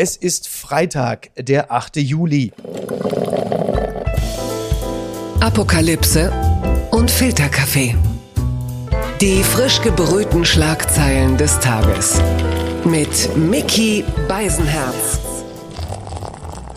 Es ist Freitag, der 8. Juli. Apokalypse und Filterkaffee. Die frisch gebrühten Schlagzeilen des Tages. Mit Mickey Beisenherz.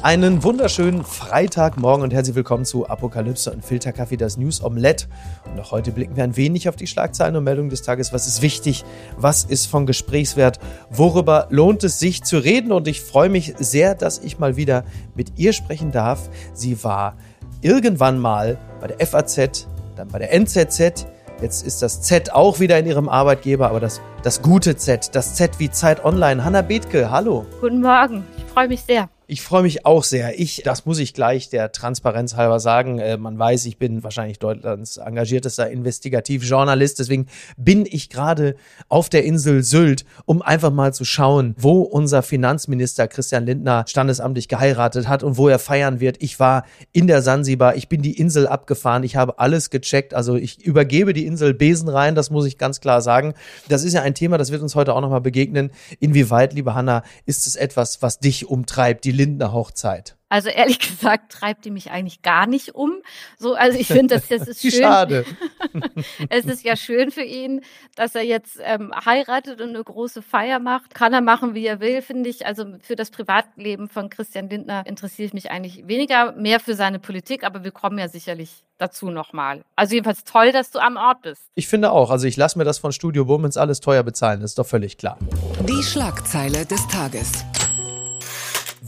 Einen wunderschönen Freitagmorgen und herzlich willkommen zu Apokalypse und Filterkaffee, das News Omelette. Und auch heute blicken wir ein wenig auf die Schlagzeilen und Meldungen des Tages. Was ist wichtig? Was ist von Gesprächswert? Worüber lohnt es sich zu reden? Und ich freue mich sehr, dass ich mal wieder mit ihr sprechen darf. Sie war irgendwann mal bei der FAZ, dann bei der NZZ. Jetzt ist das Z auch wieder in ihrem Arbeitgeber, aber das, das gute Z, das Z wie Zeit Online. Hanna Bethke, hallo. Guten Morgen, ich freue mich sehr. Ich freue mich auch sehr. Ich, das muss ich gleich der Transparenz halber sagen. Äh, man weiß, ich bin wahrscheinlich Deutschlands engagiertester Investigativjournalist. Deswegen bin ich gerade auf der Insel Sylt, um einfach mal zu schauen, wo unser Finanzminister Christian Lindner standesamtlich geheiratet hat und wo er feiern wird. Ich war in der Sansibar. Ich bin die Insel abgefahren. Ich habe alles gecheckt. Also ich übergebe die Insel Besen rein. Das muss ich ganz klar sagen. Das ist ja ein Thema, das wird uns heute auch nochmal begegnen. Inwieweit, liebe Hanna, ist es etwas, was dich umtreibt? Die Lindner Hochzeit? Also ehrlich gesagt treibt die mich eigentlich gar nicht um. So, also ich finde, das, das ist schön. Schade. es ist ja schön für ihn, dass er jetzt ähm, heiratet und eine große Feier macht. Kann er machen, wie er will, finde ich. Also für das Privatleben von Christian Lindner interessiere ich mich eigentlich weniger, mehr für seine Politik, aber wir kommen ja sicherlich dazu nochmal. Also jedenfalls toll, dass du am Ort bist. Ich finde auch. Also ich lasse mir das von Studio Bummens alles teuer bezahlen. Das ist doch völlig klar. Die Schlagzeile des Tages.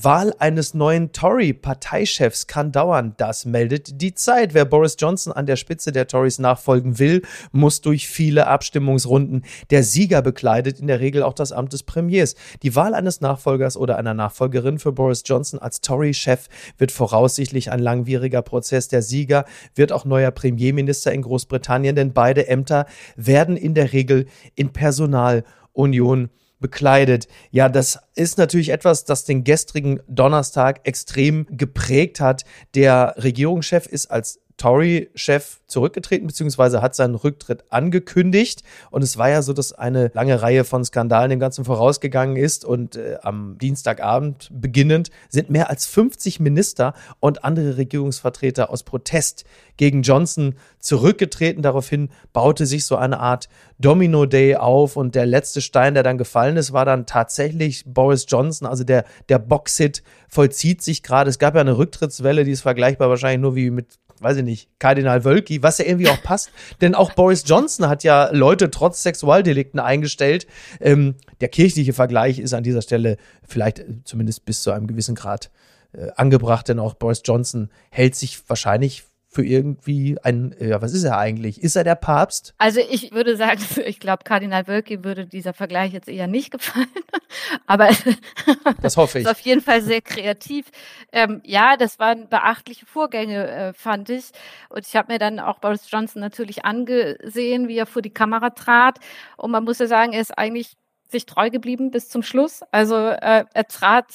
Wahl eines neuen Tory-Parteichefs kann dauern. Das meldet die Zeit. Wer Boris Johnson an der Spitze der Tories nachfolgen will, muss durch viele Abstimmungsrunden. Der Sieger bekleidet in der Regel auch das Amt des Premiers. Die Wahl eines Nachfolgers oder einer Nachfolgerin für Boris Johnson als Tory-Chef wird voraussichtlich ein langwieriger Prozess. Der Sieger wird auch neuer Premierminister in Großbritannien, denn beide Ämter werden in der Regel in Personalunion bekleidet. Ja, das ist natürlich etwas, das den gestrigen Donnerstag extrem geprägt hat. Der Regierungschef ist als Tory-Chef zurückgetreten, beziehungsweise hat seinen Rücktritt angekündigt. Und es war ja so, dass eine lange Reihe von Skandalen dem Ganzen vorausgegangen ist. Und äh, am Dienstagabend beginnend sind mehr als 50 Minister und andere Regierungsvertreter aus Protest gegen Johnson zurückgetreten. Daraufhin baute sich so eine Art Domino-Day auf. Und der letzte Stein, der dann gefallen ist, war dann tatsächlich Boris Johnson. Also der, der Boxit vollzieht sich gerade. Es gab ja eine Rücktrittswelle, die ist vergleichbar wahrscheinlich nur wie mit weiß ich nicht, Kardinal Wölki, was ja irgendwie auch passt. Denn auch Boris Johnson hat ja Leute trotz Sexualdelikten eingestellt. Ähm, der kirchliche Vergleich ist an dieser Stelle vielleicht äh, zumindest bis zu einem gewissen Grad äh, angebracht, denn auch Boris Johnson hält sich wahrscheinlich für irgendwie ein, ja, was ist er eigentlich? Ist er der Papst? Also ich würde sagen, ich glaube, Kardinal Wölki würde dieser Vergleich jetzt eher nicht gefallen. Aber das hoffe ich. ist auf jeden Fall sehr kreativ. Ähm, ja, das waren beachtliche Vorgänge, äh, fand ich. Und ich habe mir dann auch Boris Johnson natürlich angesehen, wie er vor die Kamera trat. Und man muss ja sagen, er ist eigentlich sich treu geblieben bis zum Schluss. Also äh, er trat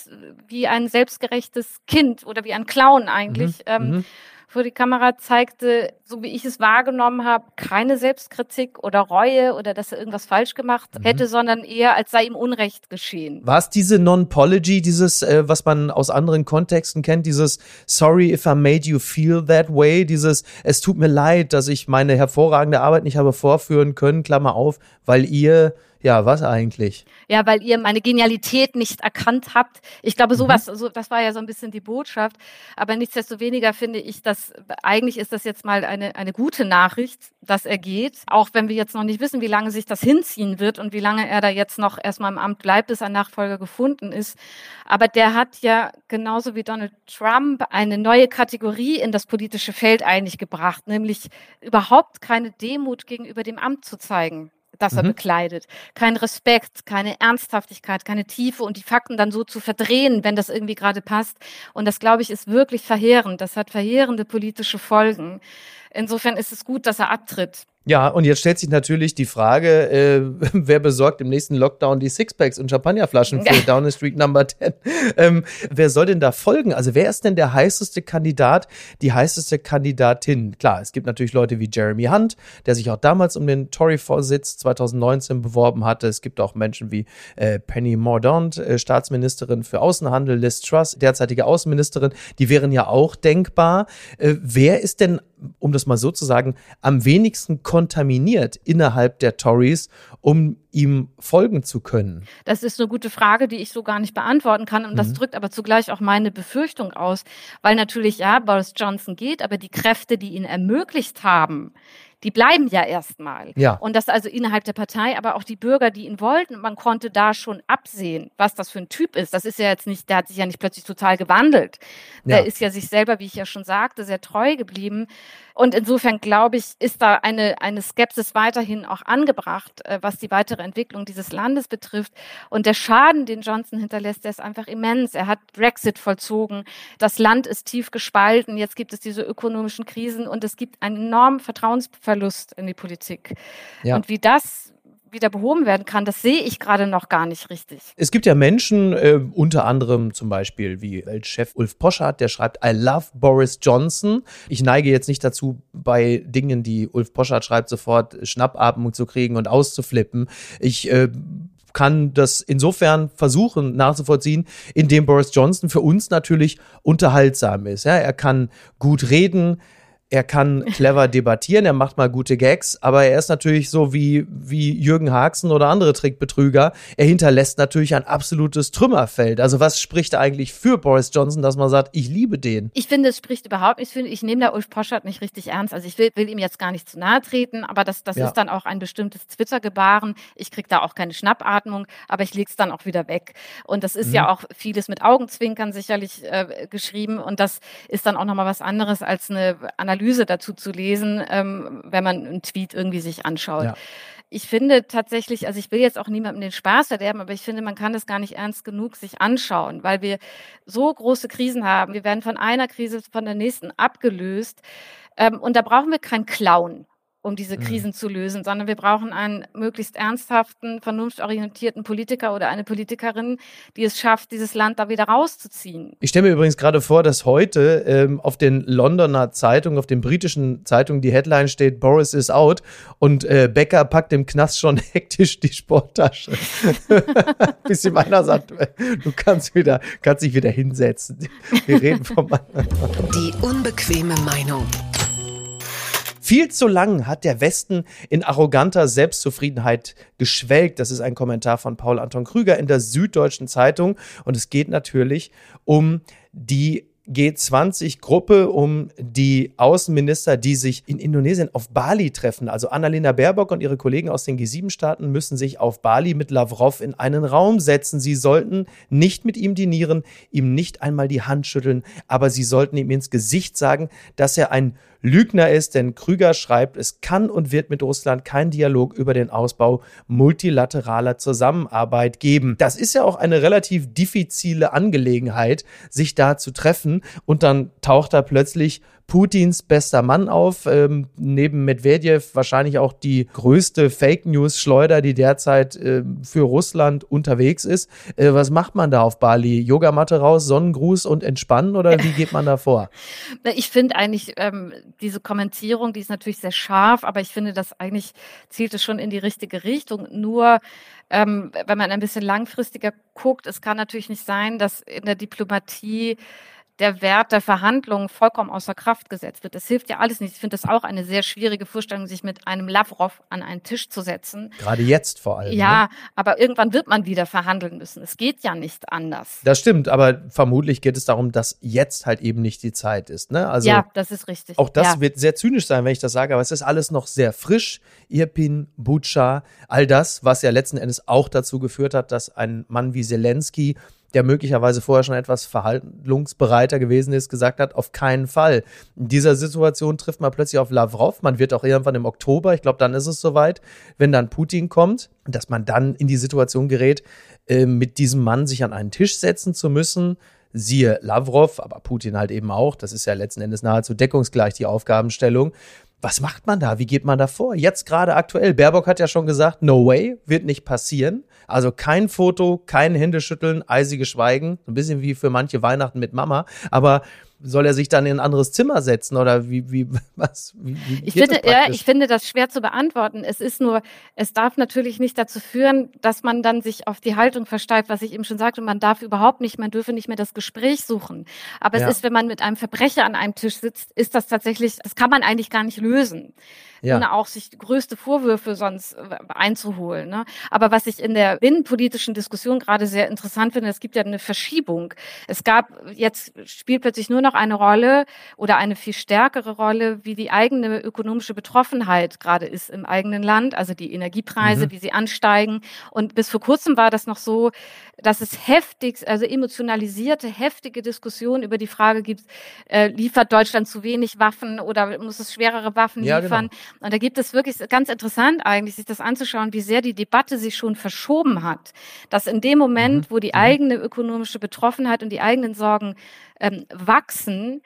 wie ein selbstgerechtes Kind oder wie ein Clown eigentlich. Mhm. Ähm, mhm vor die Kamera zeigte, so wie ich es wahrgenommen habe, keine Selbstkritik oder Reue oder dass er irgendwas falsch gemacht mhm. hätte, sondern eher, als sei ihm Unrecht geschehen. War es diese Non-Pology, dieses, äh, was man aus anderen Kontexten kennt, dieses Sorry if I made you feel that way, dieses Es tut mir leid, dass ich meine hervorragende Arbeit nicht habe vorführen können, Klammer auf, weil ihr ja, was eigentlich? Ja, weil ihr meine Genialität nicht erkannt habt. Ich glaube, mhm. sowas, so, das war ja so ein bisschen die Botschaft. Aber nichtsdestoweniger finde ich, dass eigentlich ist das jetzt mal eine, eine gute Nachricht, dass er geht. Auch wenn wir jetzt noch nicht wissen, wie lange sich das hinziehen wird und wie lange er da jetzt noch erstmal im Amt bleibt, bis ein Nachfolger gefunden ist. Aber der hat ja genauso wie Donald Trump eine neue Kategorie in das politische Feld eigentlich gebracht, nämlich überhaupt keine Demut gegenüber dem Amt zu zeigen das er mhm. bekleidet. Kein Respekt, keine Ernsthaftigkeit, keine Tiefe und die Fakten dann so zu verdrehen, wenn das irgendwie gerade passt. Und das, glaube ich, ist wirklich verheerend. Das hat verheerende politische Folgen. Insofern ist es gut, dass er abtritt. Ja, und jetzt stellt sich natürlich die Frage, äh, wer besorgt im nächsten Lockdown die Sixpacks und Champagnerflaschen für Downing Street Number 10? Ähm, wer soll denn da folgen? Also wer ist denn der heißeste Kandidat, die heißeste Kandidatin? Klar, es gibt natürlich Leute wie Jeremy Hunt, der sich auch damals um den Tory-Vorsitz 2019 beworben hatte. Es gibt auch Menschen wie äh, Penny Mordaunt, äh, Staatsministerin für Außenhandel, Liz Truss, derzeitige Außenministerin. Die wären ja auch denkbar. Äh, wer ist denn um das mal so zu sagen, am wenigsten kontaminiert innerhalb der Tories, um ihm folgen zu können? Das ist eine gute Frage, die ich so gar nicht beantworten kann. Und das mhm. drückt aber zugleich auch meine Befürchtung aus, weil natürlich, ja, Boris Johnson geht, aber die Kräfte, die ihn ermöglicht haben, die bleiben ja erstmal. Ja. Und das also innerhalb der Partei, aber auch die Bürger, die ihn wollten, man konnte da schon absehen, was das für ein Typ ist. Das ist ja jetzt nicht, der hat sich ja nicht plötzlich total gewandelt. Ja. Der ist ja sich selber, wie ich ja schon sagte, sehr treu geblieben. Und insofern glaube ich, ist da eine, eine Skepsis weiterhin auch angebracht, äh, was die weitere Entwicklung dieses Landes betrifft. Und der Schaden, den Johnson hinterlässt, der ist einfach immens. Er hat Brexit vollzogen. Das Land ist tief gespalten. Jetzt gibt es diese ökonomischen Krisen und es gibt einen enormen Vertrauensverlust in die Politik. Ja. Und wie das wieder behoben werden kann, das sehe ich gerade noch gar nicht richtig. Es gibt ja Menschen, äh, unter anderem zum Beispiel wie Weltchef Ulf Poschardt, der schreibt, I love Boris Johnson. Ich neige jetzt nicht dazu, bei Dingen, die Ulf Poschardt schreibt, sofort Schnappatmung zu kriegen und auszuflippen. Ich äh, kann das insofern versuchen nachzuvollziehen, indem Boris Johnson für uns natürlich unterhaltsam ist. Ja, er kann gut reden, er kann clever debattieren, er macht mal gute Gags, aber er ist natürlich so wie, wie Jürgen Haxen oder andere Trickbetrüger. Er hinterlässt natürlich ein absolutes Trümmerfeld. Also was spricht eigentlich für Boris Johnson, dass man sagt, ich liebe den? Ich finde, es spricht überhaupt nicht. Ich, finde, ich nehme da Ulf Poschert nicht richtig ernst. Also ich will, will ihm jetzt gar nicht zu nahe treten, aber das, das ja. ist dann auch ein bestimmtes Twitter-Gebaren. Ich kriege da auch keine Schnappatmung, aber ich lege es dann auch wieder weg. Und das ist mhm. ja auch vieles mit Augenzwinkern sicherlich äh, geschrieben und das ist dann auch nochmal was anderes als eine Analyse Analyse dazu zu lesen, ähm, wenn man einen Tweet irgendwie sich anschaut. Ja. Ich finde tatsächlich, also ich will jetzt auch niemandem den Spaß verderben, aber ich finde, man kann das gar nicht ernst genug sich anschauen, weil wir so große Krisen haben. Wir werden von einer Krise von der nächsten abgelöst. Ähm, und da brauchen wir keinen Clown um diese mhm. Krisen mhm. zu lösen, sondern wir brauchen einen möglichst ernsthaften, vernunftorientierten Politiker oder eine Politikerin, die es schafft, dieses Land da wieder rauszuziehen. Ich stelle mir übrigens gerade vor, dass heute ähm, auf den Londoner Zeitungen, auf den britischen Zeitungen die Headline steht, Boris is out und äh, Becker packt im Knast schon hektisch die Sporttasche. Bis ihm einer sagt, du kannst wieder, kannst dich wieder hinsetzen. Wir reden vom Die unbequeme Meinung. Viel zu lang hat der Westen in arroganter Selbstzufriedenheit geschwelgt. Das ist ein Kommentar von Paul Anton Krüger in der Süddeutschen Zeitung. Und es geht natürlich um die G20-Gruppe um die Außenminister, die sich in Indonesien auf Bali treffen. Also Annalena Baerbock und ihre Kollegen aus den G7-Staaten müssen sich auf Bali mit Lavrov in einen Raum setzen. Sie sollten nicht mit ihm dinieren, ihm nicht einmal die Hand schütteln, aber sie sollten ihm ins Gesicht sagen, dass er ein Lügner ist, denn Krüger schreibt, es kann und wird mit Russland kein Dialog über den Ausbau multilateraler Zusammenarbeit geben. Das ist ja auch eine relativ diffizile Angelegenheit, sich da zu treffen und dann taucht da plötzlich Putins bester Mann auf, ähm, neben Medvedev wahrscheinlich auch die größte Fake News Schleuder, die derzeit äh, für Russland unterwegs ist. Äh, was macht man da auf Bali? Yogamatte raus, Sonnengruß und entspannen oder wie geht man da vor? Ich finde eigentlich ähm, diese Kommentierung, die ist natürlich sehr scharf, aber ich finde, das eigentlich zielt es schon in die richtige Richtung. Nur ähm, wenn man ein bisschen langfristiger guckt, es kann natürlich nicht sein, dass in der Diplomatie der Wert der Verhandlungen vollkommen außer Kraft gesetzt wird. Das hilft ja alles nicht. Ich finde das auch eine sehr schwierige Vorstellung, sich mit einem Lavrov an einen Tisch zu setzen. Gerade jetzt vor allem. Ja, ne? aber irgendwann wird man wieder verhandeln müssen. Es geht ja nicht anders. Das stimmt, aber vermutlich geht es darum, dass jetzt halt eben nicht die Zeit ist. Ne? Also ja, das ist richtig. Auch das ja. wird sehr zynisch sein, wenn ich das sage, aber es ist alles noch sehr frisch. Irpin, Butscha, all das, was ja letzten Endes auch dazu geführt hat, dass ein Mann wie Zelensky der möglicherweise vorher schon etwas verhandlungsbereiter gewesen ist, gesagt hat, auf keinen Fall. In dieser Situation trifft man plötzlich auf Lavrov. Man wird auch irgendwann im Oktober, ich glaube, dann ist es soweit, wenn dann Putin kommt, dass man dann in die Situation gerät, äh, mit diesem Mann sich an einen Tisch setzen zu müssen. Siehe Lavrov, aber Putin halt eben auch. Das ist ja letzten Endes nahezu deckungsgleich die Aufgabenstellung. Was macht man da? Wie geht man da vor? Jetzt gerade aktuell. Baerbock hat ja schon gesagt, no way, wird nicht passieren. Also kein Foto, kein Händeschütteln, eisiges Schweigen. Ein bisschen wie für manche Weihnachten mit Mama. Aber soll er sich dann in ein anderes Zimmer setzen oder wie, wie, was? Wie, wie ich, finde, ja, ich finde das schwer zu beantworten. Es ist nur, es darf natürlich nicht dazu führen, dass man dann sich auf die Haltung versteift, was ich eben schon sagte. Man darf überhaupt nicht, man dürfe nicht mehr das Gespräch suchen. Aber ja. es ist, wenn man mit einem Verbrecher an einem Tisch sitzt, ist das tatsächlich, das kann man eigentlich gar nicht lösen ja. ohne auch sich größte Vorwürfe sonst äh, einzuholen. Ne? Aber was ich in der innenpolitischen Diskussion gerade sehr interessant finde, es gibt ja eine Verschiebung. Es gab jetzt spielt plötzlich nur noch eine Rolle oder eine viel stärkere Rolle, wie die eigene ökonomische Betroffenheit gerade ist im eigenen Land, also die Energiepreise, mhm. wie sie ansteigen. Und bis vor kurzem war das noch so, dass es heftig, also emotionalisierte, heftige Diskussionen über die Frage gibt, äh, liefert Deutschland zu wenig Waffen oder muss es schwerere Waffen ja, liefern? Genau. Und da gibt es wirklich ganz interessant eigentlich, sich das anzuschauen, wie sehr die Debatte sich schon verschoben hat. Dass in dem Moment, mhm. wo die mhm. eigene ökonomische Betroffenheit und die eigenen Sorgen ähm, wachsen,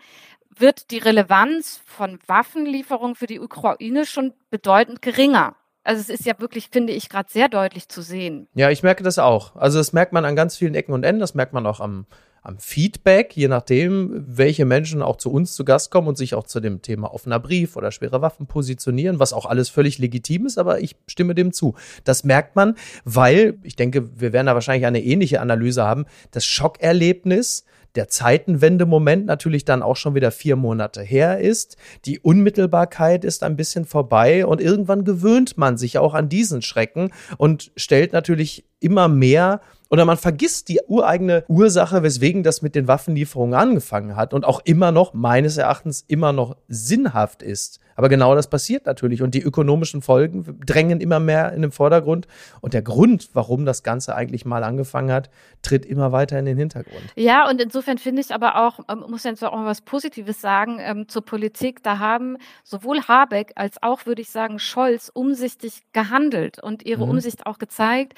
wird die Relevanz von Waffenlieferungen für die Ukraine schon bedeutend geringer. Also es ist ja wirklich, finde ich, gerade sehr deutlich zu sehen. Ja, ich merke das auch. Also das merkt man an ganz vielen Ecken und Enden. Das merkt man auch am am Feedback, je nachdem, welche Menschen auch zu uns zu Gast kommen und sich auch zu dem Thema offener Brief oder schwere Waffen positionieren, was auch alles völlig legitim ist, aber ich stimme dem zu. Das merkt man, weil, ich denke, wir werden da wahrscheinlich eine ähnliche Analyse haben, das Schockerlebnis, der Zeitenwendemoment natürlich dann auch schon wieder vier Monate her ist. Die Unmittelbarkeit ist ein bisschen vorbei und irgendwann gewöhnt man sich auch an diesen Schrecken und stellt natürlich immer mehr oder man vergisst die ureigene Ursache, weswegen das mit den Waffenlieferungen angefangen hat und auch immer noch, meines Erachtens, immer noch sinnhaft ist. Aber genau das passiert natürlich und die ökonomischen Folgen drängen immer mehr in den Vordergrund und der Grund, warum das Ganze eigentlich mal angefangen hat, tritt immer weiter in den Hintergrund. Ja, und insofern finde ich aber auch, ähm, muss jetzt auch mal was Positives sagen ähm, zur Politik. Da haben sowohl Habeck als auch, würde ich sagen, Scholz umsichtig gehandelt und ihre mhm. Umsicht auch gezeigt,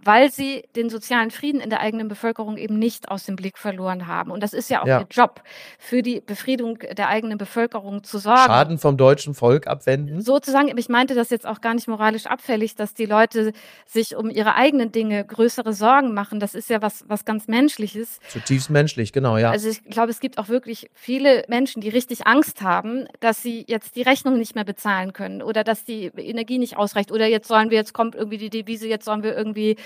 weil sie den sozialen Frieden in der eigenen Bevölkerung eben nicht aus dem Blick verloren haben. Und das ist ja auch ja. ihr Job, für die Befriedung der eigenen Bevölkerung zu sorgen. Schaden vom deutschen deutschen Volk abwenden? Sozusagen, ich meinte das jetzt auch gar nicht moralisch abfällig, dass die Leute sich um ihre eigenen Dinge größere Sorgen machen. Das ist ja was, was ganz Menschliches. Zutiefst menschlich, genau, ja. Also ich glaube, es gibt auch wirklich viele Menschen, die richtig Angst haben, dass sie jetzt die Rechnung nicht mehr bezahlen können oder dass die Energie nicht ausreicht oder jetzt sollen wir, jetzt kommt irgendwie die Devise, jetzt sollen wir irgendwie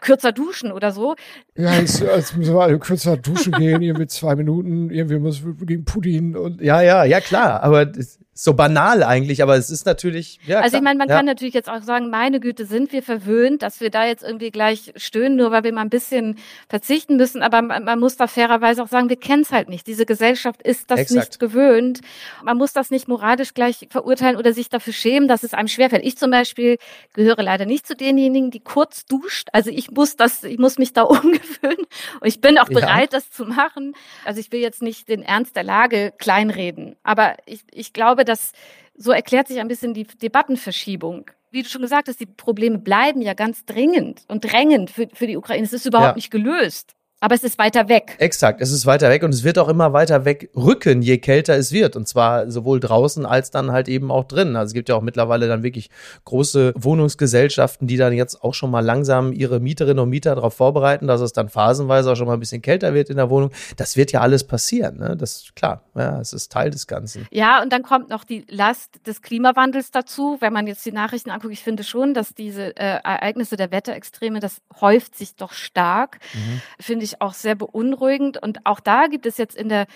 kürzer duschen oder so. Ja, jetzt, jetzt müssen wir alle kürzer duschen gehen, irgendwie zwei Minuten, irgendwie müssen wir gegen Putin und. Ja, ja, ja, klar, aber das, so banal eigentlich, aber es ist natürlich. Ja, also ich meine, man ja. kann natürlich jetzt auch sagen, meine Güte, sind wir verwöhnt, dass wir da jetzt irgendwie gleich stöhnen, nur weil wir mal ein bisschen verzichten müssen. Aber man, man muss da fairerweise auch sagen, wir kennen es halt nicht. Diese Gesellschaft ist das Exakt. nicht gewöhnt. Man muss das nicht moralisch gleich verurteilen oder sich dafür schämen, dass es einem schwerfällt. Ich zum Beispiel gehöre leider nicht zu denjenigen, die kurz duscht. Also ich muss das, ich muss mich da umgewöhnen und ich bin auch bereit, ja. das zu machen. Also ich will jetzt nicht den Ernst der Lage kleinreden, aber ich, ich glaube, dass so erklärt sich ein bisschen die Debattenverschiebung. Wie du schon gesagt hast, die Probleme bleiben ja ganz dringend und drängend für, für die Ukraine. Es ist überhaupt ja. nicht gelöst. Aber es ist weiter weg. Exakt, es ist weiter weg und es wird auch immer weiter weg rücken, je kälter es wird. Und zwar sowohl draußen als dann halt eben auch drin. Also es gibt ja auch mittlerweile dann wirklich große Wohnungsgesellschaften, die dann jetzt auch schon mal langsam ihre Mieterinnen und Mieter darauf vorbereiten, dass es dann phasenweise auch schon mal ein bisschen kälter wird in der Wohnung. Das wird ja alles passieren. Ne? Das ist klar, ja, es ist Teil des Ganzen. Ja, und dann kommt noch die Last des Klimawandels dazu. Wenn man jetzt die Nachrichten anguckt, ich finde schon, dass diese äh, Ereignisse der Wetterextreme, das häuft sich doch stark. Mhm. Finde ich ich auch sehr beunruhigend. Und auch da gibt es jetzt in der,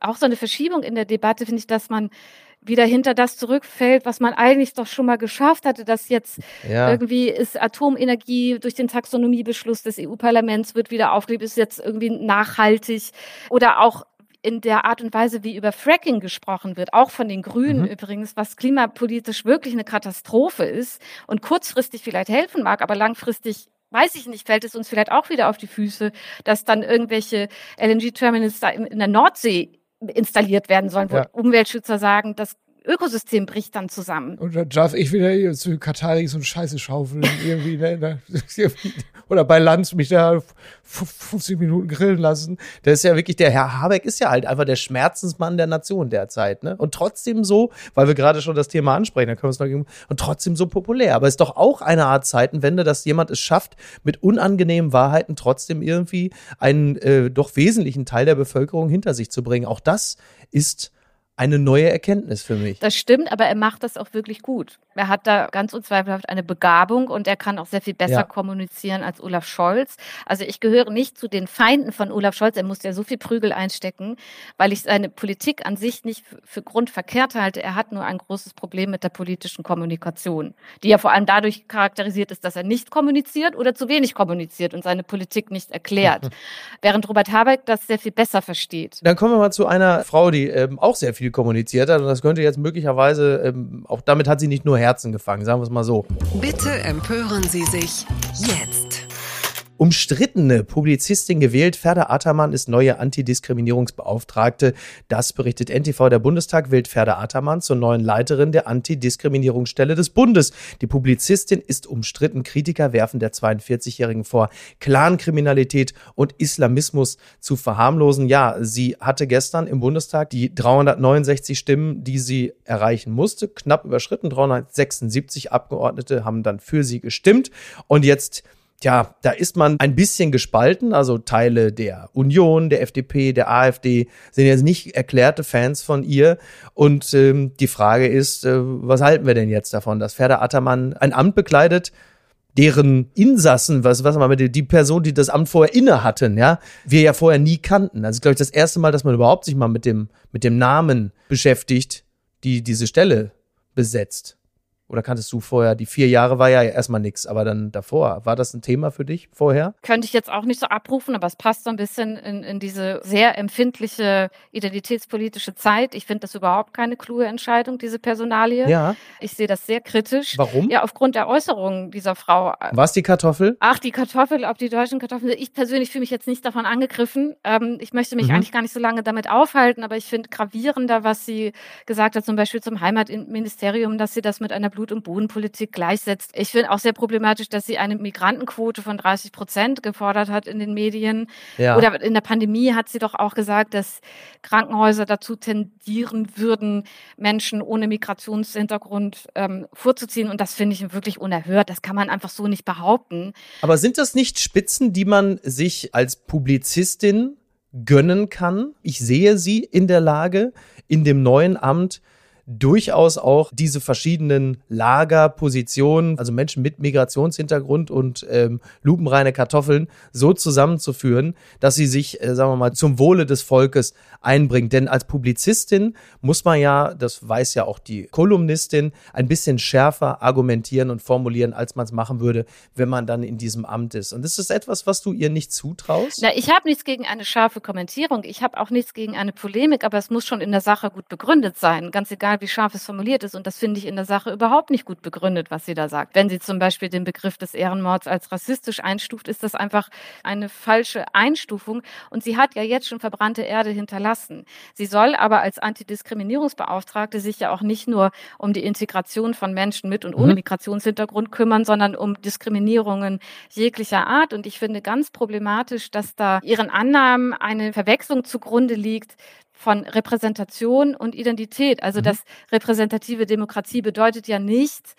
auch so eine Verschiebung in der Debatte, finde ich, dass man wieder hinter das zurückfällt, was man eigentlich doch schon mal geschafft hatte, dass jetzt ja. irgendwie ist Atomenergie durch den Taxonomiebeschluss des EU-Parlaments wird wieder aufgelebt, ist jetzt irgendwie nachhaltig oder auch in der Art und Weise, wie über Fracking gesprochen wird, auch von den Grünen mhm. übrigens, was klimapolitisch wirklich eine Katastrophe ist und kurzfristig vielleicht helfen mag, aber langfristig weiß ich nicht, fällt es uns vielleicht auch wieder auf die Füße, dass dann irgendwelche LNG-Terminals da in, der Nordsee installiert werden sollen, wo ja. Umweltschützer sagen, das Ökosystem bricht dann zusammen. Und dann darf ich wieder zu Katar so eine Scheiße schaufeln, irgendwie, ne, oder bei Lanz mich da 50 Minuten grillen lassen. Der ist ja wirklich, der Herr Habeck ist ja halt einfach der Schmerzensmann der Nation derzeit, ne? Und trotzdem so, weil wir gerade schon das Thema ansprechen, dann können wir es noch und trotzdem so populär. Aber es ist doch auch eine Art Zeitenwende, dass jemand es schafft, mit unangenehmen Wahrheiten trotzdem irgendwie einen äh, doch wesentlichen Teil der Bevölkerung hinter sich zu bringen. Auch das ist eine neue Erkenntnis für mich. Das stimmt, aber er macht das auch wirklich gut. Er hat da ganz unzweifelhaft eine Begabung und er kann auch sehr viel besser ja. kommunizieren als Olaf Scholz. Also ich gehöre nicht zu den Feinden von Olaf Scholz. Er muss ja so viel Prügel einstecken, weil ich seine Politik an sich nicht für grundverkehrt halte. Er hat nur ein großes Problem mit der politischen Kommunikation, die ja vor allem dadurch charakterisiert ist, dass er nicht kommuniziert oder zu wenig kommuniziert und seine Politik nicht erklärt. Während Robert Habeck das sehr viel besser versteht. Dann kommen wir mal zu einer Frau, die ähm, auch sehr viel kommuniziert hat und das könnte jetzt möglicherweise, ähm, auch damit hat sie nicht nur Herzen gefangen, sagen wir es mal so. Bitte empören Sie sich jetzt umstrittene Publizistin gewählt. Ferda Ataman ist neue Antidiskriminierungsbeauftragte. Das berichtet NTV. Der Bundestag wählt Ferda Ataman zur neuen Leiterin der Antidiskriminierungsstelle des Bundes. Die Publizistin ist umstritten. Kritiker werfen der 42-Jährigen vor, Clankriminalität und Islamismus zu verharmlosen. Ja, sie hatte gestern im Bundestag die 369 Stimmen, die sie erreichen musste, knapp überschritten. 376 Abgeordnete haben dann für sie gestimmt. Und jetzt Tja, da ist man ein bisschen gespalten. Also Teile der Union, der FDP, der AfD sind jetzt nicht erklärte Fans von ihr. Und ähm, die Frage ist, äh, was halten wir denn jetzt davon, dass Ferda Attermann ein Amt bekleidet, deren Insassen, was, was man mit die Person, die das Amt vorher inne hatten, ja, wir ja vorher nie kannten. Also glaube ich das erste Mal, dass man überhaupt sich mal mit dem mit dem Namen beschäftigt, die diese Stelle besetzt. Oder kanntest du vorher, die vier Jahre war ja erstmal nichts, aber dann davor, war das ein Thema für dich vorher? Könnte ich jetzt auch nicht so abrufen, aber es passt so ein bisschen in, in diese sehr empfindliche identitätspolitische Zeit. Ich finde das überhaupt keine kluge Entscheidung, diese Personalie. Ja. Ich sehe das sehr kritisch. Warum? Ja, aufgrund der Äußerungen dieser Frau. Was die Kartoffel? Ach, die Kartoffel, ob die deutschen Kartoffeln. Ich persönlich fühle mich jetzt nicht davon angegriffen. Ähm, ich möchte mich mhm. eigentlich gar nicht so lange damit aufhalten, aber ich finde gravierender, was sie gesagt hat, zum Beispiel zum Heimatministerium, dass sie das mit einer Blut Blut- und Bodenpolitik gleichsetzt. Ich finde auch sehr problematisch, dass sie eine Migrantenquote von 30 Prozent gefordert hat in den Medien. Ja. Oder in der Pandemie hat sie doch auch gesagt, dass Krankenhäuser dazu tendieren würden, Menschen ohne Migrationshintergrund ähm, vorzuziehen. Und das finde ich wirklich unerhört. Das kann man einfach so nicht behaupten. Aber sind das nicht Spitzen, die man sich als Publizistin gönnen kann? Ich sehe sie in der Lage, in dem neuen Amt durchaus auch diese verschiedenen Lagerpositionen, also Menschen mit Migrationshintergrund und ähm, lupenreine Kartoffeln, so zusammenzuführen, dass sie sich, äh, sagen wir mal, zum Wohle des Volkes einbringt. Denn als Publizistin muss man ja, das weiß ja auch die Kolumnistin, ein bisschen schärfer argumentieren und formulieren, als man es machen würde, wenn man dann in diesem Amt ist. Und das ist etwas, was du ihr nicht zutraust? Na, ich habe nichts gegen eine scharfe Kommentierung. Ich habe auch nichts gegen eine Polemik, aber es muss schon in der Sache gut begründet sein. Ganz egal, wie scharf es formuliert ist. Und das finde ich in der Sache überhaupt nicht gut begründet, was sie da sagt. Wenn sie zum Beispiel den Begriff des Ehrenmords als rassistisch einstuft, ist das einfach eine falsche Einstufung. Und sie hat ja jetzt schon verbrannte Erde hinterlassen. Sie soll aber als Antidiskriminierungsbeauftragte sich ja auch nicht nur um die Integration von Menschen mit und ohne mhm. Migrationshintergrund kümmern, sondern um Diskriminierungen jeglicher Art. Und ich finde ganz problematisch, dass da ihren Annahmen eine Verwechslung zugrunde liegt von Repräsentation und Identität. Also mhm. das repräsentative Demokratie bedeutet ja nicht,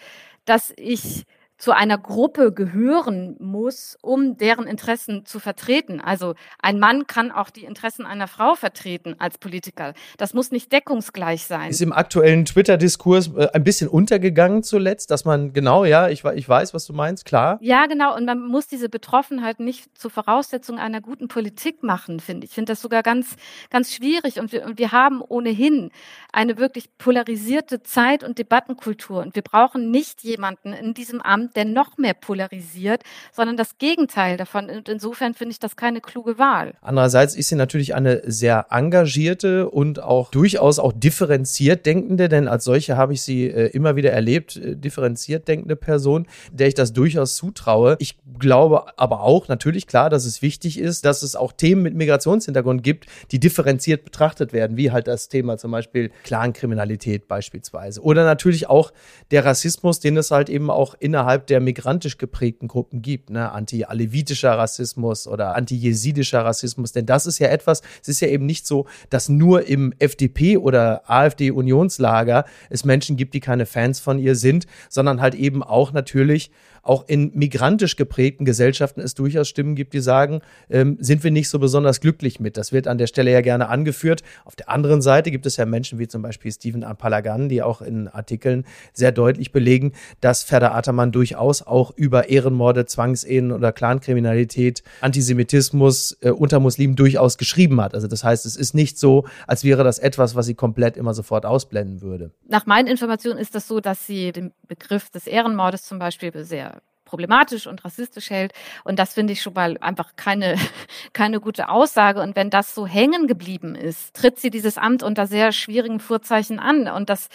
dass ich zu einer Gruppe gehören muss, um deren Interessen zu vertreten. Also ein Mann kann auch die Interessen einer Frau vertreten als Politiker. Das muss nicht deckungsgleich sein. Ist im aktuellen Twitter-Diskurs äh, ein bisschen untergegangen zuletzt, dass man genau, ja, ich, ich weiß, was du meinst, klar. Ja, genau. Und man muss diese Betroffenheit nicht zur Voraussetzung einer guten Politik machen, finde ich. Ich finde das sogar ganz, ganz schwierig. Und wir, und wir haben ohnehin eine wirklich polarisierte Zeit- und Debattenkultur. Und wir brauchen nicht jemanden in diesem Amt, der noch mehr polarisiert, sondern das Gegenteil davon. Und insofern finde ich das keine kluge Wahl. Andererseits ist sie natürlich eine sehr engagierte und auch durchaus auch differenziert denkende, denn als solche habe ich sie äh, immer wieder erlebt, äh, differenziert denkende Person, der ich das durchaus zutraue. Ich glaube aber auch natürlich klar, dass es wichtig ist, dass es auch Themen mit Migrationshintergrund gibt, die differenziert betrachtet werden, wie halt das Thema zum Beispiel Clankriminalität beispielsweise. Oder natürlich auch der Rassismus, den es halt eben auch innerhalb der migrantisch geprägten Gruppen gibt, ne? anti-alevitischer Rassismus oder anti-jesidischer Rassismus. Denn das ist ja etwas, es ist ja eben nicht so, dass nur im FDP oder AfD-Unionslager es Menschen gibt, die keine Fans von ihr sind, sondern halt eben auch natürlich auch in migrantisch geprägten Gesellschaften es durchaus Stimmen gibt, die sagen, ähm, sind wir nicht so besonders glücklich mit. Das wird an der Stelle ja gerne angeführt. Auf der anderen Seite gibt es ja Menschen wie zum Beispiel Stephen Palagan, die auch in Artikeln sehr deutlich belegen, dass Ferda Ataman durchaus auch über Ehrenmorde, Zwangsehen oder Clankriminalität, Antisemitismus äh, unter Muslimen durchaus geschrieben hat. Also das heißt, es ist nicht so, als wäre das etwas, was sie komplett immer sofort ausblenden würde. Nach meinen Informationen ist das so, dass sie den Begriff des Ehrenmordes zum Beispiel sehr problematisch und rassistisch hält. Und das finde ich schon mal einfach keine, keine gute Aussage. Und wenn das so hängen geblieben ist, tritt sie dieses Amt unter sehr schwierigen Vorzeichen an. Und das,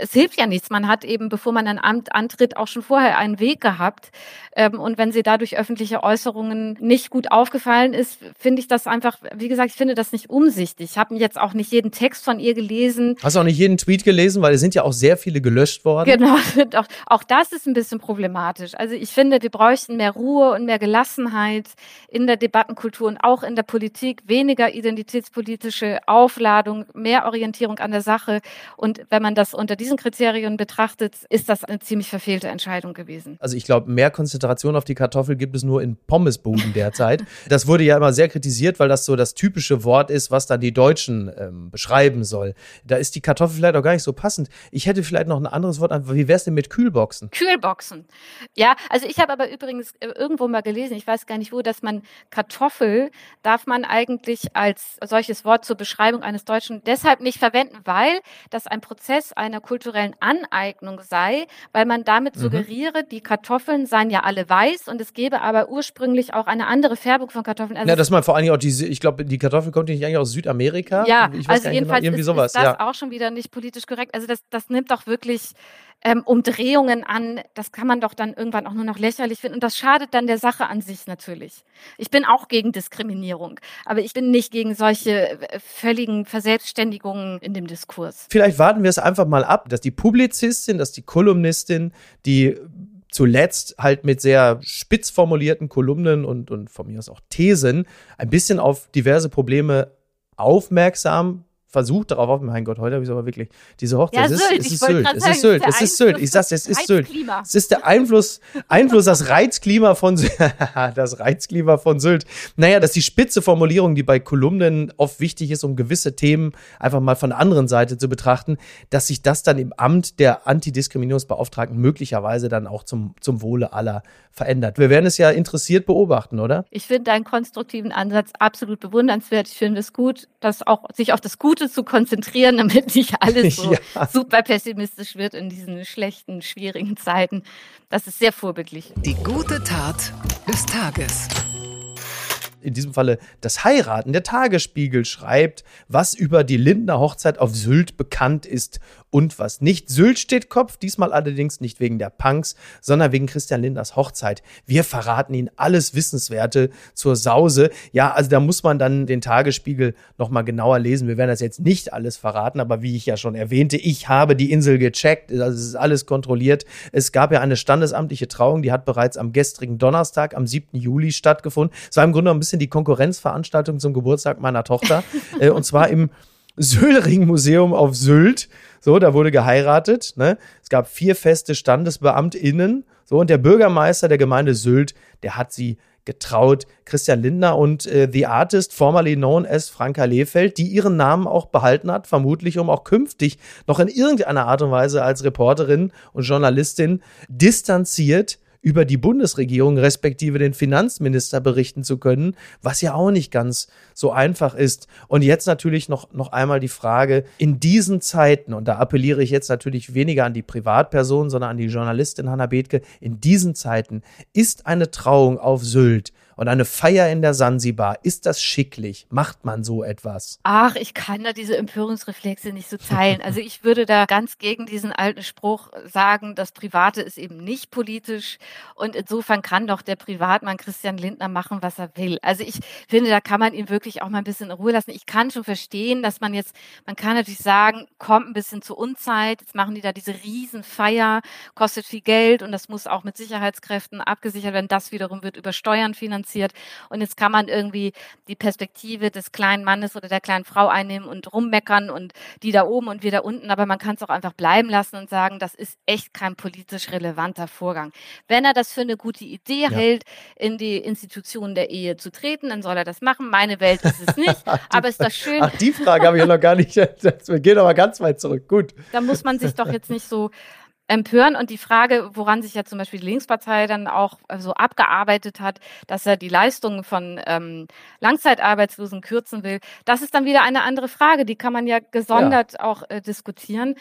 es hilft ja nichts. Man hat eben, bevor man ein Amt antritt, auch schon vorher einen Weg gehabt. Ähm, und wenn sie dadurch öffentliche Äußerungen nicht gut aufgefallen ist, finde ich das einfach, wie gesagt, ich finde das nicht umsichtig. Ich habe jetzt auch nicht jeden Text von ihr gelesen. Hast du auch nicht jeden Tweet gelesen, weil es sind ja auch sehr viele gelöscht worden. Genau, auch, auch das ist ein bisschen problematisch. Also ich finde, wir bräuchten mehr Ruhe und mehr Gelassenheit in der Debattenkultur und auch in der Politik, weniger identitätspolitische Aufladung, mehr Orientierung an der Sache. Und wenn man das unter diesen Kriterien betrachtet, ist das eine ziemlich verfehlte Entscheidung gewesen. Also ich glaube, mehr Konzentration auf die Kartoffel gibt es nur in Pommesbuden derzeit. das wurde ja immer sehr kritisiert, weil das so das typische Wort ist, was dann die Deutschen ähm, beschreiben soll. Da ist die Kartoffel vielleicht auch gar nicht so passend. Ich hätte vielleicht noch ein anderes Wort. Wie wäre es denn mit Kühlboxen? Kühlboxen. Ja, also ich habe aber übrigens äh, irgendwo mal gelesen, ich weiß gar nicht wo, dass man Kartoffel darf man eigentlich als solches Wort zur Beschreibung eines Deutschen deshalb nicht verwenden, weil das ein Prozess einer kulturellen Aneignung sei, weil man damit mhm. suggeriere, die Kartoffeln seien ja alle weiß und es gäbe aber ursprünglich auch eine andere Färbung von Kartoffeln. Also ja, dass man vor allen Dingen auch diese, ich glaube, die Kartoffel kommt nicht eigentlich aus Südamerika. Ja, ich weiß also jedenfalls genau, irgendwie ist, sowas. ist das ja. auch schon wieder nicht politisch korrekt. Also das, das nimmt doch wirklich ähm, Umdrehungen an. Das kann man doch dann irgendwann auch nur noch lächerlich finden. Und das schadet dann der Sache an sich natürlich. Ich bin auch gegen Diskriminierung, aber ich bin nicht gegen solche äh, völligen Verselbstständigungen in dem Diskurs. Vielleicht warten wir es einfach mal ab, dass die Publizistin, dass die Kolumnistin, die zuletzt halt mit sehr spitz formulierten Kolumnen und, und von mir aus auch Thesen ein bisschen auf diverse Probleme aufmerksam versucht darauf auf, mein Gott, heute habe ich es aber wirklich, diese Hochzeit, ja, es, ist, es, ist Sylt, es ist Sylt, es ist Sylt, ich sag's, es ist Sylt. Es ist der Einfluss, Einfluss, das Reizklima von Sylt, das Reizklima von Sylt. Naja, das ist die spitze Formulierung, die bei Kolumnen oft wichtig ist, um gewisse Themen einfach mal von der anderen Seite zu betrachten, dass sich das dann im Amt der Antidiskriminierungsbeauftragten möglicherweise dann auch zum, zum Wohle aller verändert. Wir werden es ja interessiert beobachten, oder? Ich finde deinen konstruktiven Ansatz absolut bewundernswert. Ich finde es gut, dass auch sich auf das Gute zu konzentrieren, damit nicht alles so ja. super pessimistisch wird in diesen schlechten, schwierigen Zeiten. Das ist sehr vorbildlich. Die gute Tat des Tages in diesem Falle das Heiraten. Der Tagesspiegel schreibt, was über die Lindner Hochzeit auf Sylt bekannt ist und was nicht. Sylt steht Kopf, diesmal allerdings nicht wegen der Punks, sondern wegen Christian Lindners Hochzeit. Wir verraten Ihnen alles Wissenswerte zur Sause. Ja, also da muss man dann den Tagesspiegel nochmal genauer lesen. Wir werden das jetzt nicht alles verraten, aber wie ich ja schon erwähnte, ich habe die Insel gecheckt. Also es ist alles kontrolliert. Es gab ja eine standesamtliche Trauung, die hat bereits am gestrigen Donnerstag, am 7. Juli stattgefunden. Es war im Grunde ein bisschen die Konkurrenzveranstaltung zum Geburtstag meiner Tochter. äh, und zwar im Sölring-Museum auf Sylt. So, da wurde geheiratet. Ne? Es gab vier feste StandesbeamtInnen. So, und der Bürgermeister der Gemeinde Sylt, der hat sie getraut. Christian Lindner und äh, The Artist, formerly known as Franka Lehfeld, die ihren Namen auch behalten hat, vermutlich um auch künftig noch in irgendeiner Art und Weise als Reporterin und Journalistin distanziert über die Bundesregierung respektive den Finanzminister berichten zu können, was ja auch nicht ganz so einfach ist. Und jetzt natürlich noch, noch einmal die Frage, in diesen Zeiten, und da appelliere ich jetzt natürlich weniger an die Privatperson, sondern an die Journalistin Hanna Bethke, in diesen Zeiten ist eine Trauung auf Sylt und eine Feier in der Sansibar. Ist das schicklich? Macht man so etwas? Ach, ich kann da diese Empörungsreflexe nicht so teilen. Also ich würde da ganz gegen diesen alten Spruch sagen, das Private ist eben nicht politisch und insofern kann doch der Privatmann Christian Lindner machen, was er will. Also ich finde, da kann man ihn wirklich auch mal ein bisschen in Ruhe lassen. Ich kann schon verstehen, dass man jetzt, man kann natürlich sagen, kommt ein bisschen zur Unzeit, jetzt machen die da diese Riesenfeier, kostet viel Geld und das muss auch mit Sicherheitskräften abgesichert werden. Das wiederum wird über Steuern finanziert finanziert. Und jetzt kann man irgendwie die Perspektive des kleinen Mannes oder der kleinen Frau einnehmen und rummeckern und die da oben und wir da unten. Aber man kann es auch einfach bleiben lassen und sagen, das ist echt kein politisch relevanter Vorgang. Wenn er das für eine gute Idee ja. hält, in die Institutionen der Ehe zu treten, dann soll er das machen. Meine Welt ist es nicht. aber ist das schön. Ach, die Frage habe ich ja noch gar nicht. Wir gehen aber ganz weit zurück. Gut. Da muss man sich doch jetzt nicht so empören. Und die Frage, woran sich ja zum Beispiel die Linkspartei dann auch äh, so abgearbeitet hat, dass er die Leistungen von ähm, Langzeitarbeitslosen kürzen will, das ist dann wieder eine andere Frage. Die kann man ja gesondert ja. auch äh, diskutieren.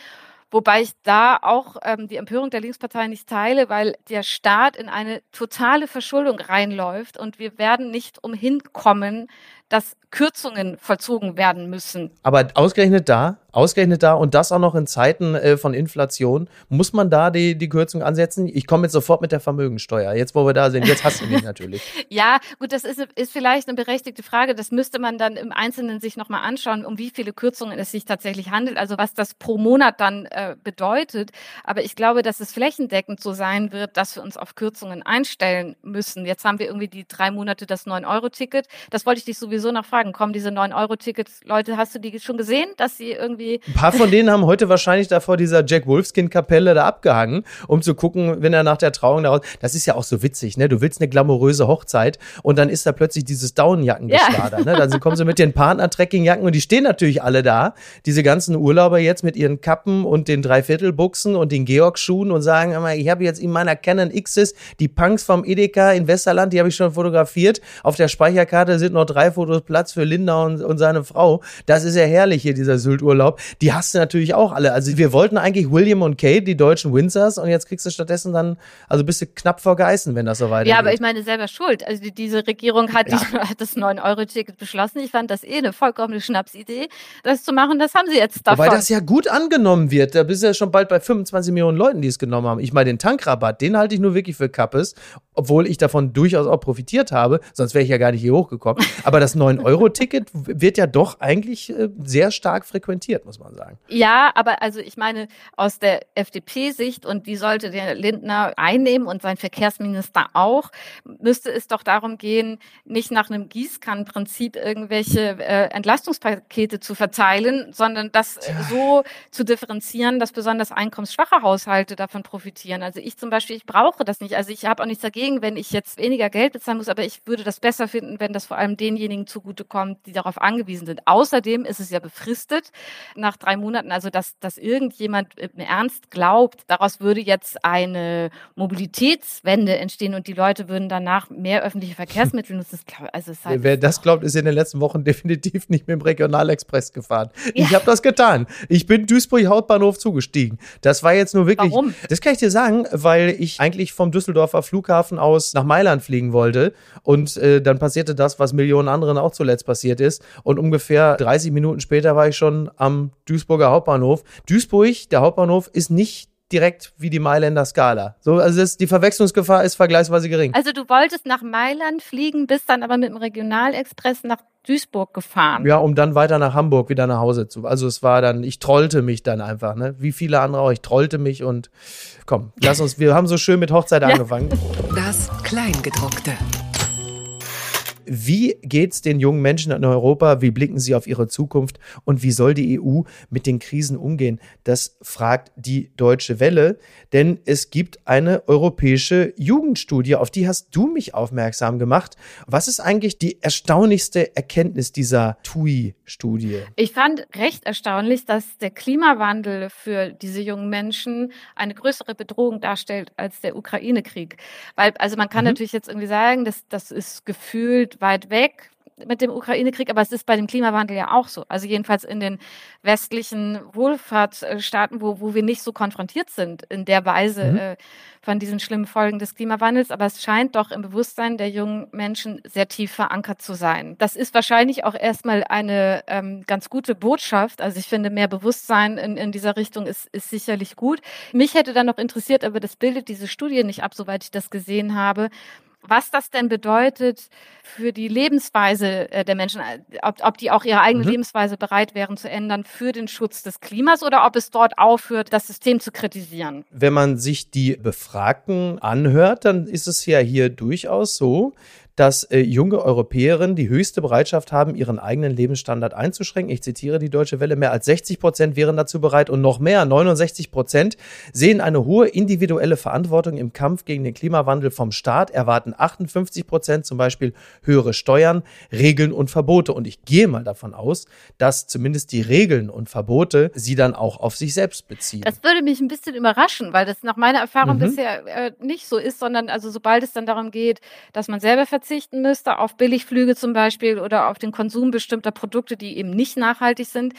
Wobei ich da auch ähm, die Empörung der Linkspartei nicht teile, weil der Staat in eine totale Verschuldung reinläuft und wir werden nicht umhin kommen, dass Kürzungen vollzogen werden müssen. Aber ausgerechnet da, ausgerechnet da und das auch noch in Zeiten äh, von Inflation, muss man da die, die Kürzung ansetzen? Ich komme jetzt sofort mit der Vermögensteuer. Jetzt, wo wir da sind, jetzt hast du mich natürlich. ja, gut, das ist, ist vielleicht eine berechtigte Frage. Das müsste man dann im Einzelnen sich nochmal anschauen, um wie viele Kürzungen es sich tatsächlich handelt, also was das pro Monat dann äh, bedeutet. Aber ich glaube, dass es flächendeckend so sein wird, dass wir uns auf Kürzungen einstellen müssen. Jetzt haben wir irgendwie die drei Monate das 9-Euro-Ticket. Das wollte ich dich sowieso noch fragen. Kommen diese 9-Euro-Tickets, Leute, hast du die schon gesehen, dass sie irgendwie. Ein paar von denen haben heute wahrscheinlich da vor dieser Jack Wolfskin-Kapelle da abgehangen, um zu gucken, wenn er nach der Trauung da raus. Das ist ja auch so witzig, ne? Du willst eine glamouröse Hochzeit und dann ist da plötzlich dieses Daunenjackengeschwader, ja. ne? Dann kommen sie mit den Partner-Trekkingjacken und die stehen natürlich alle da. Diese ganzen Urlauber jetzt mit ihren Kappen und den Dreiviertelbuchsen und den Georg-Schuhen und sagen, ich habe jetzt in meiner Canon Xs die Punks vom Edeka in Westerland, die habe ich schon fotografiert. Auf der Speicherkarte sind noch drei Fotos Platz für Linda und, und seine Frau. Das ist ja herrlich hier, dieser Sylt-Urlaub. Die hast du natürlich auch alle. Also wir wollten eigentlich William und Kate, die deutschen Windsors, und jetzt kriegst du stattdessen dann, also bist du knapp vor Geißen, wenn das so weitergeht. Ja, aber ich meine selber schuld. Also diese Regierung hat, ja. die, hat das 9-Euro-Ticket beschlossen. Ich fand das eh eine vollkommene Schnapsidee, das zu machen. Das haben sie jetzt davon. Weil das ja gut angenommen wird. Da bist du ja schon bald bei 25 Millionen Leuten, die es genommen haben. Ich meine, den Tankrabatt, den halte ich nur wirklich für Kappes, obwohl ich davon durchaus auch profitiert habe. Sonst wäre ich ja gar nicht hier hochgekommen. Aber das 9 9-Euro-Ticket wird ja doch eigentlich äh, sehr stark frequentiert, muss man sagen. Ja, aber also ich meine, aus der FDP-Sicht, und die sollte der Lindner einnehmen und sein Verkehrsminister auch, müsste es doch darum gehen, nicht nach einem Gießkannenprinzip irgendwelche äh, Entlastungspakete zu verteilen, sondern das Tja. so zu differenzieren, dass besonders einkommensschwache Haushalte davon profitieren. Also ich zum Beispiel, ich brauche das nicht. Also ich habe auch nichts dagegen, wenn ich jetzt weniger Geld bezahlen muss, aber ich würde das besser finden, wenn das vor allem denjenigen zugutekommt, die darauf angewiesen sind. Außerdem ist es ja befristet nach drei Monaten, also dass, dass irgendjemand im Ernst glaubt, daraus würde jetzt eine Mobilitätswende entstehen und die Leute würden danach mehr öffentliche Verkehrsmittel nutzen. Also halt Wer das glaubt, ist in den letzten Wochen definitiv nicht mit dem Regionalexpress gefahren. Ja. Ich habe das getan. Ich bin Duisburg Hauptbahnhof zugestiegen. Das war jetzt nur wirklich. Warum? Das kann ich dir sagen, weil ich eigentlich vom Düsseldorfer Flughafen aus nach Mailand fliegen wollte und äh, dann passierte das, was Millionen anderen auch zuletzt passiert ist. Und ungefähr 30 Minuten später war ich schon am Duisburger Hauptbahnhof. Duisburg, der Hauptbahnhof, ist nicht direkt wie die Mailänder Skala. So, also das, die Verwechslungsgefahr ist vergleichsweise gering. Also du wolltest nach Mailand fliegen, bist dann aber mit dem Regionalexpress nach Duisburg gefahren. Ja, um dann weiter nach Hamburg wieder nach Hause zu. Also es war dann, ich trollte mich dann einfach, ne? Wie viele andere auch, ich trollte mich und komm, lass uns, wir haben so schön mit Hochzeit ja. angefangen. Das Kleingedruckte. Wie geht's den jungen Menschen in Europa? Wie blicken sie auf ihre Zukunft? Und wie soll die EU mit den Krisen umgehen? Das fragt die Deutsche Welle. Denn es gibt eine europäische Jugendstudie, auf die hast du mich aufmerksam gemacht. Was ist eigentlich die erstaunlichste Erkenntnis dieser TUI-Studie? Ich fand recht erstaunlich, dass der Klimawandel für diese jungen Menschen eine größere Bedrohung darstellt als der Ukraine-Krieg. Weil, also man kann mhm. natürlich jetzt irgendwie sagen, dass das ist gefühlt weit weg mit dem Ukraine-Krieg, aber es ist bei dem Klimawandel ja auch so. Also jedenfalls in den westlichen Wohlfahrtsstaaten, wo, wo wir nicht so konfrontiert sind in der Weise mhm. äh, von diesen schlimmen Folgen des Klimawandels. Aber es scheint doch im Bewusstsein der jungen Menschen sehr tief verankert zu sein. Das ist wahrscheinlich auch erstmal eine ähm, ganz gute Botschaft. Also ich finde, mehr Bewusstsein in, in dieser Richtung ist, ist sicherlich gut. Mich hätte dann noch interessiert, aber das bildet diese Studie nicht ab, soweit ich das gesehen habe, was das denn bedeutet für die Lebensweise äh, der Menschen, äh, ob, ob die auch ihre eigene mhm. Lebensweise bereit wären zu ändern für den Schutz des Klimas oder ob es dort aufhört, das System zu kritisieren. Wenn man sich die Befragten anhört, dann ist es ja hier durchaus so, dass äh, junge Europäerinnen die höchste Bereitschaft haben, ihren eigenen Lebensstandard einzuschränken. Ich zitiere die Deutsche Welle, mehr als 60 Prozent wären dazu bereit und noch mehr, 69 Prozent, sehen eine hohe individuelle Verantwortung im Kampf gegen den Klimawandel vom Staat, erwarten 58 Prozent zum Beispiel höhere Steuern, Regeln und Verbote. Und ich gehe mal davon aus, dass zumindest die Regeln und Verbote sie dann auch auf sich selbst beziehen. Das würde mich ein bisschen überraschen, weil das nach meiner Erfahrung mhm. bisher äh, nicht so ist, sondern also sobald es dann darum geht, dass man selber verzichtet, verzichten müsste, auf Billigflüge zum Beispiel oder auf den Konsum bestimmter Produkte, die eben nicht nachhaltig sind,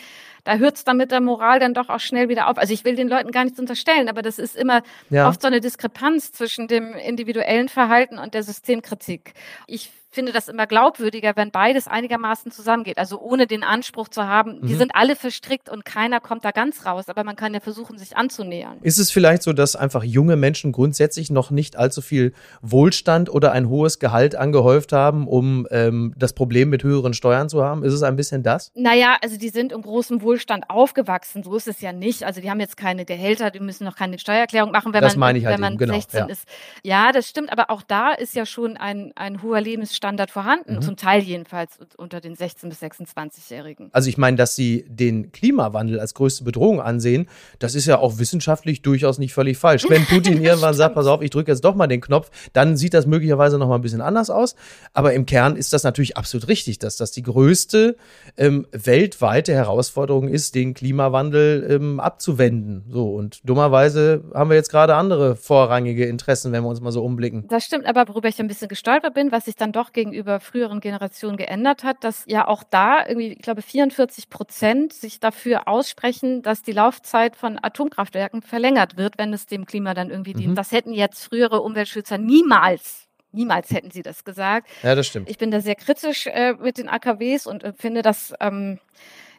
da hört es dann mit der Moral dann doch auch schnell wieder auf. Also ich will den Leuten gar nichts unterstellen, aber das ist immer ja. oft so eine Diskrepanz zwischen dem individuellen Verhalten und der Systemkritik. Ich finde das immer glaubwürdiger, wenn beides einigermaßen zusammengeht. Also ohne den Anspruch zu haben, mhm. die sind alle verstrickt und keiner kommt da ganz raus, aber man kann ja versuchen, sich anzunähern. Ist es vielleicht so, dass einfach junge Menschen grundsätzlich noch nicht allzu viel Wohlstand oder ein hohes Gehalt angehäuft haben, um ähm, das Problem mit höheren Steuern zu haben? Ist es ein bisschen das? Naja, also die sind im großen Wohlstand aufgewachsen. So ist es ja nicht. Also die haben jetzt keine Gehälter, die müssen noch keine Steuererklärung machen, wenn das man, halt wenn man genau, 16 ja. ist. Ja, das stimmt, aber auch da ist ja schon ein, ein hoher Lebensstandard Standard vorhanden, mhm. zum Teil jedenfalls unter den 16- bis 26-Jährigen. Also ich meine, dass sie den Klimawandel als größte Bedrohung ansehen, das ist ja auch wissenschaftlich durchaus nicht völlig falsch. Wenn Putin irgendwann sagt, pass auf, ich drücke jetzt doch mal den Knopf, dann sieht das möglicherweise noch mal ein bisschen anders aus. Aber im Kern ist das natürlich absolut richtig, dass das die größte ähm, weltweite Herausforderung ist, den Klimawandel ähm, abzuwenden. So und dummerweise haben wir jetzt gerade andere vorrangige Interessen, wenn wir uns mal so umblicken. Das stimmt, aber worüber ich ein bisschen gestolpert bin, was sich dann doch gegenüber früheren Generationen geändert hat, dass ja auch da irgendwie, ich glaube, 44 Prozent sich dafür aussprechen, dass die Laufzeit von Atomkraftwerken verlängert wird, wenn es dem Klima dann irgendwie dient. Mhm. Das hätten jetzt frühere Umweltschützer niemals Niemals hätten sie das gesagt. Ja, das stimmt. Ich bin da sehr kritisch äh, mit den AKWs und äh, finde, dass ähm,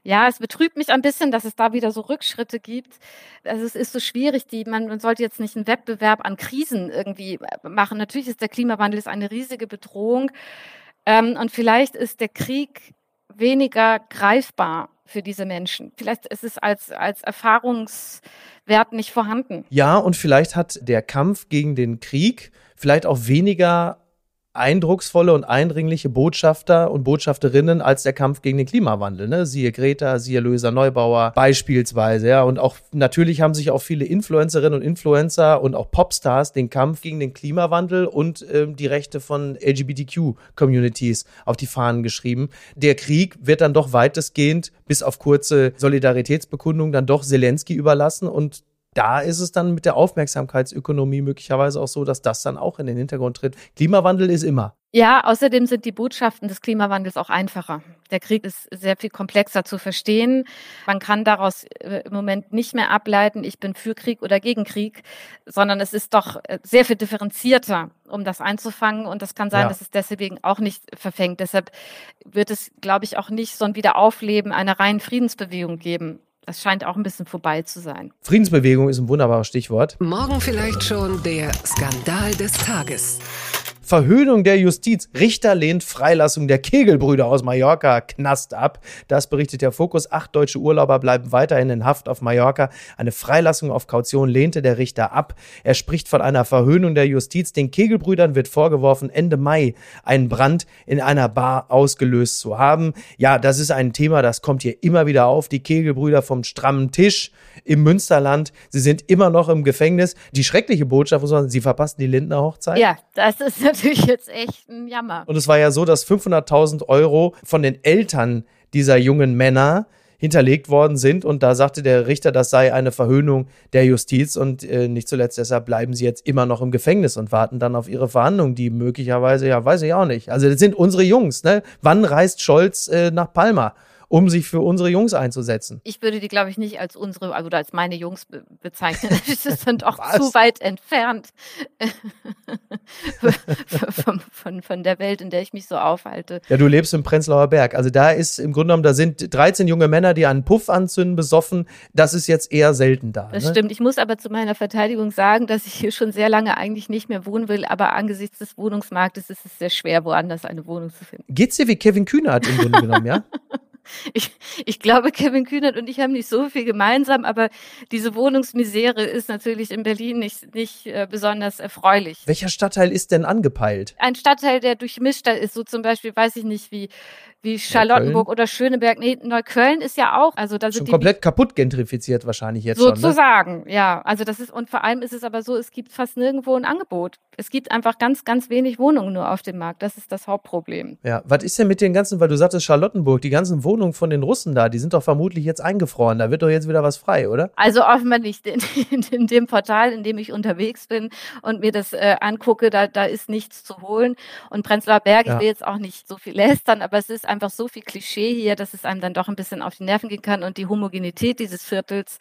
ja, es betrübt mich ein bisschen, dass es da wieder so Rückschritte gibt. Also es ist so schwierig, die, man, man sollte jetzt nicht einen Wettbewerb an Krisen irgendwie machen. Natürlich ist der Klimawandel ist eine riesige Bedrohung. Ähm, und vielleicht ist der Krieg weniger greifbar für diese Menschen. Vielleicht ist es als, als Erfahrungswert nicht vorhanden. Ja, und vielleicht hat der Kampf gegen den Krieg vielleicht auch weniger eindrucksvolle und eindringliche Botschafter und Botschafterinnen als der Kampf gegen den Klimawandel. Ne? Siehe Greta, siehe Löser Neubauer beispielsweise. Ja. Und auch natürlich haben sich auch viele Influencerinnen und Influencer und auch Popstars den Kampf gegen den Klimawandel und ähm, die Rechte von LGBTQ-Communities auf die Fahnen geschrieben. Der Krieg wird dann doch weitestgehend bis auf kurze Solidaritätsbekundungen dann doch Zelensky überlassen und da ist es dann mit der Aufmerksamkeitsökonomie möglicherweise auch so, dass das dann auch in den Hintergrund tritt. Klimawandel ist immer. Ja, außerdem sind die Botschaften des Klimawandels auch einfacher. Der Krieg ist sehr viel komplexer zu verstehen. Man kann daraus äh, im Moment nicht mehr ableiten, ich bin für Krieg oder gegen Krieg, sondern es ist doch äh, sehr viel differenzierter, um das einzufangen. Und das kann sein, ja. dass es deswegen auch nicht verfängt. Deshalb wird es, glaube ich, auch nicht so ein Wiederaufleben einer reinen Friedensbewegung geben. Das scheint auch ein bisschen vorbei zu sein. Friedensbewegung ist ein wunderbares Stichwort. Morgen vielleicht schon der Skandal des Tages. Verhöhnung der Justiz. Richter lehnt Freilassung der Kegelbrüder aus Mallorca Knast ab. Das berichtet der Fokus. Acht deutsche Urlauber bleiben weiterhin in Haft auf Mallorca. Eine Freilassung auf Kaution lehnte der Richter ab. Er spricht von einer Verhöhnung der Justiz. Den Kegelbrüdern wird vorgeworfen, Ende Mai einen Brand in einer Bar ausgelöst zu haben. Ja, das ist ein Thema, das kommt hier immer wieder auf. Die Kegelbrüder vom strammen Tisch im Münsterland. Sie sind immer noch im Gefängnis. Die schreckliche Botschaft muss man sagen, sie verpassen die Lindner Hochzeit. Ja, das ist natürlich jetzt echt ein Jammer. Und es war ja so, dass 500.000 Euro von den Eltern dieser jungen Männer hinterlegt worden sind. Und da sagte der Richter, das sei eine Verhöhnung der Justiz. Und äh, nicht zuletzt deshalb bleiben sie jetzt immer noch im Gefängnis und warten dann auf ihre Verhandlungen, die möglicherweise, ja, weiß ich auch nicht. Also das sind unsere Jungs. Ne? Wann reist Scholz äh, nach Palma? Um sich für unsere Jungs einzusetzen. Ich würde die, glaube ich, nicht als unsere, also als meine Jungs be bezeichnen. Das ist dann doch zu weit entfernt von, von, von der Welt, in der ich mich so aufhalte. Ja, du lebst im Prenzlauer Berg. Also da ist im Grunde genommen, da sind 13 junge Männer, die einen Puff anzünden, besoffen. Das ist jetzt eher selten da. Das ne? stimmt. Ich muss aber zu meiner Verteidigung sagen, dass ich hier schon sehr lange eigentlich nicht mehr wohnen will, aber angesichts des Wohnungsmarktes ist es sehr schwer, woanders eine Wohnung zu finden. Geht's dir wie Kevin Kühnert im Grunde genommen, ja? Ich, ich glaube, Kevin Kühnert und ich haben nicht so viel gemeinsam, aber diese Wohnungsmisere ist natürlich in Berlin nicht, nicht äh, besonders erfreulich. Welcher Stadtteil ist denn angepeilt? Ein Stadtteil, der durchmischter ist, so zum Beispiel, weiß ich nicht, wie, wie Charlottenburg oder Schöneberg. Nee, Neukölln ist ja auch, also da sind Schon die komplett kaputt gentrifiziert wahrscheinlich jetzt schon. Ne? Sozusagen, ja. Also das ist, und vor allem ist es aber so, es gibt fast nirgendwo ein Angebot. Es gibt einfach ganz, ganz wenig Wohnungen nur auf dem Markt. Das ist das Hauptproblem. Ja, was ist denn mit den ganzen, weil du sagtest Charlottenburg, die ganzen Wohnungen von den Russen da, die sind doch vermutlich jetzt eingefroren. Da wird doch jetzt wieder was frei, oder? Also offenbar nicht. In, in, in dem Portal, in dem ich unterwegs bin und mir das äh, angucke, da, da ist nichts zu holen. Und Prenzlauer Berg, Ja. ich will jetzt auch nicht so viel lästern, aber es ist einfach so viel Klischee hier, dass es einem dann doch ein bisschen auf die Nerven gehen kann. Und die Homogenität dieses Viertels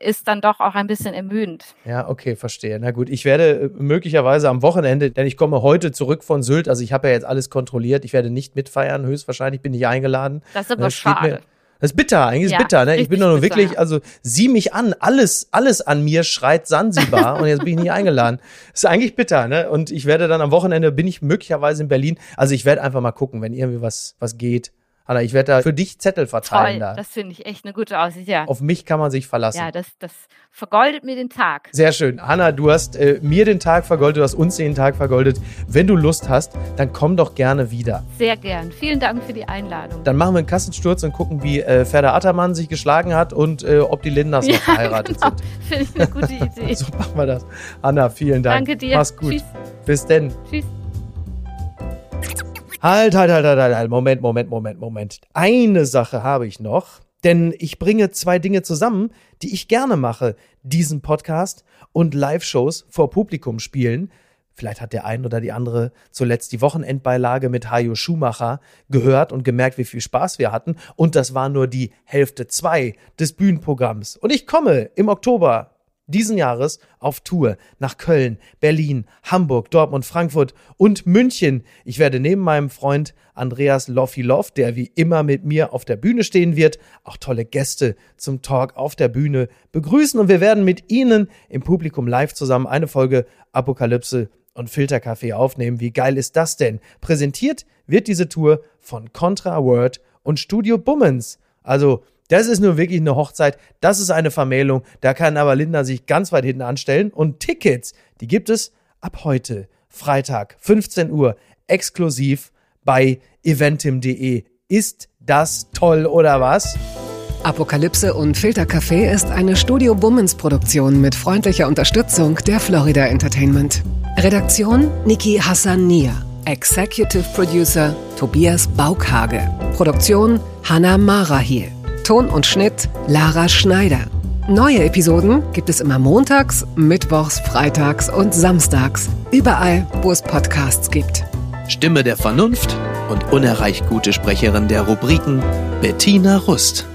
ist dann doch auch ein bisschen ermüdend. Ja, okay, verstehe. Na gut, ich werde äh, möglicherweise am Wochenende, denn ich komme heute zurück von Sylt, also ich habe ja jetzt alles kontrolliert, ich werde nicht mitfeiern, höchstwahrscheinlich bin ich eingeladen. Das ist aber Das steht schade. mir- Das ist bitter, eigentlich ist Ja, bitter, ne? Ich bin doch nur bitter. wirklich, also sieh mich an, alles, alles an mir schreit Sansibar und jetzt bin ich nicht eingeladen. Das ist eigentlich bitter, ne? Und ich werde dann am Wochenende, bin ich möglicherweise in Berlin, also ich werde einfach mal gucken, wenn irgendwie was, was geht. Anna, ich werde da für dich Zettel verteilen Toll, da. das finde ich echt eine gute Aussicht. Ja, Auf mich kann man sich verlassen. ja das, das vergoldet mir den Tag. Sehr schön. Hanna, du hast äh, mir den Tag vergoldet, du hast uns den Tag vergoldet. Wenn du Lust hast, dann komm doch gerne wieder. Sehr gern. Vielen Dank für die Einladung. Dann machen wir einen Kassensturz und gucken, wie äh, Ferda Attermann sich geschlagen hat und äh, ob die Lindners noch verheiratet genau. sind. Finde ich eine gute Idee. So machen wir das. Hanna, vielen Dank. Danke dir. Mach's gut. Tschüss. Bis denn. Tschüss. Halt, halt, halt, halt, halt, halt. Moment, Moment, Moment, Moment. Eine Sache habe ich noch. Denn ich bringe zwei Dinge zusammen, die ich gerne mache. Diesen Podcast und Live-Shows vor Publikum spielen. Vielleicht hat der ein oder die andere zuletzt die Wochenendbeilage mit Hajo Schumacher gehört und gemerkt, wie viel Spaß wir hatten. Und das war nur die Hälfte zwei des Bühnenprogramms. Und ich komme im Oktober diesen Jahres auf Tour nach Köln, Berlin, Hamburg, Dortmund, Frankfurt und München. Ich werde neben meinem Freund Andreas Loffi-Loff, der wie immer mit mir auf der Bühne stehen wird, auch tolle Gäste zum Talk auf der Bühne begrüßen und wir werden mit Ihnen im Publikum live zusammen eine Folge Apokalypse und Filterkaffee aufnehmen. Wie geil ist das denn? Präsentiert wird diese Tour von Contra Word und Studio Bummens. Also das ist nur wirklich eine Hochzeit, das ist eine Vermählung, da kann aber Linda sich ganz weit hinten anstellen. Und Tickets, die gibt es ab heute, Freitag, 15 Uhr, exklusiv bei eventim.de. Ist das toll oder was? Apokalypse und Filtercafé ist eine Studio Bummens Produktion mit freundlicher Unterstützung der Florida Entertainment. Redaktion Niki Hassania. Executive Producer Tobias Baukhage. Produktion Hanna Marahiel. Ton und Schnitt Lara Schneider. Neue Episoden gibt es immer montags, mittwochs, freitags und samstags. Überall, wo es Podcasts gibt. Stimme der Vernunft und unerreicht gute Sprecherin der Rubriken Bettina Rust.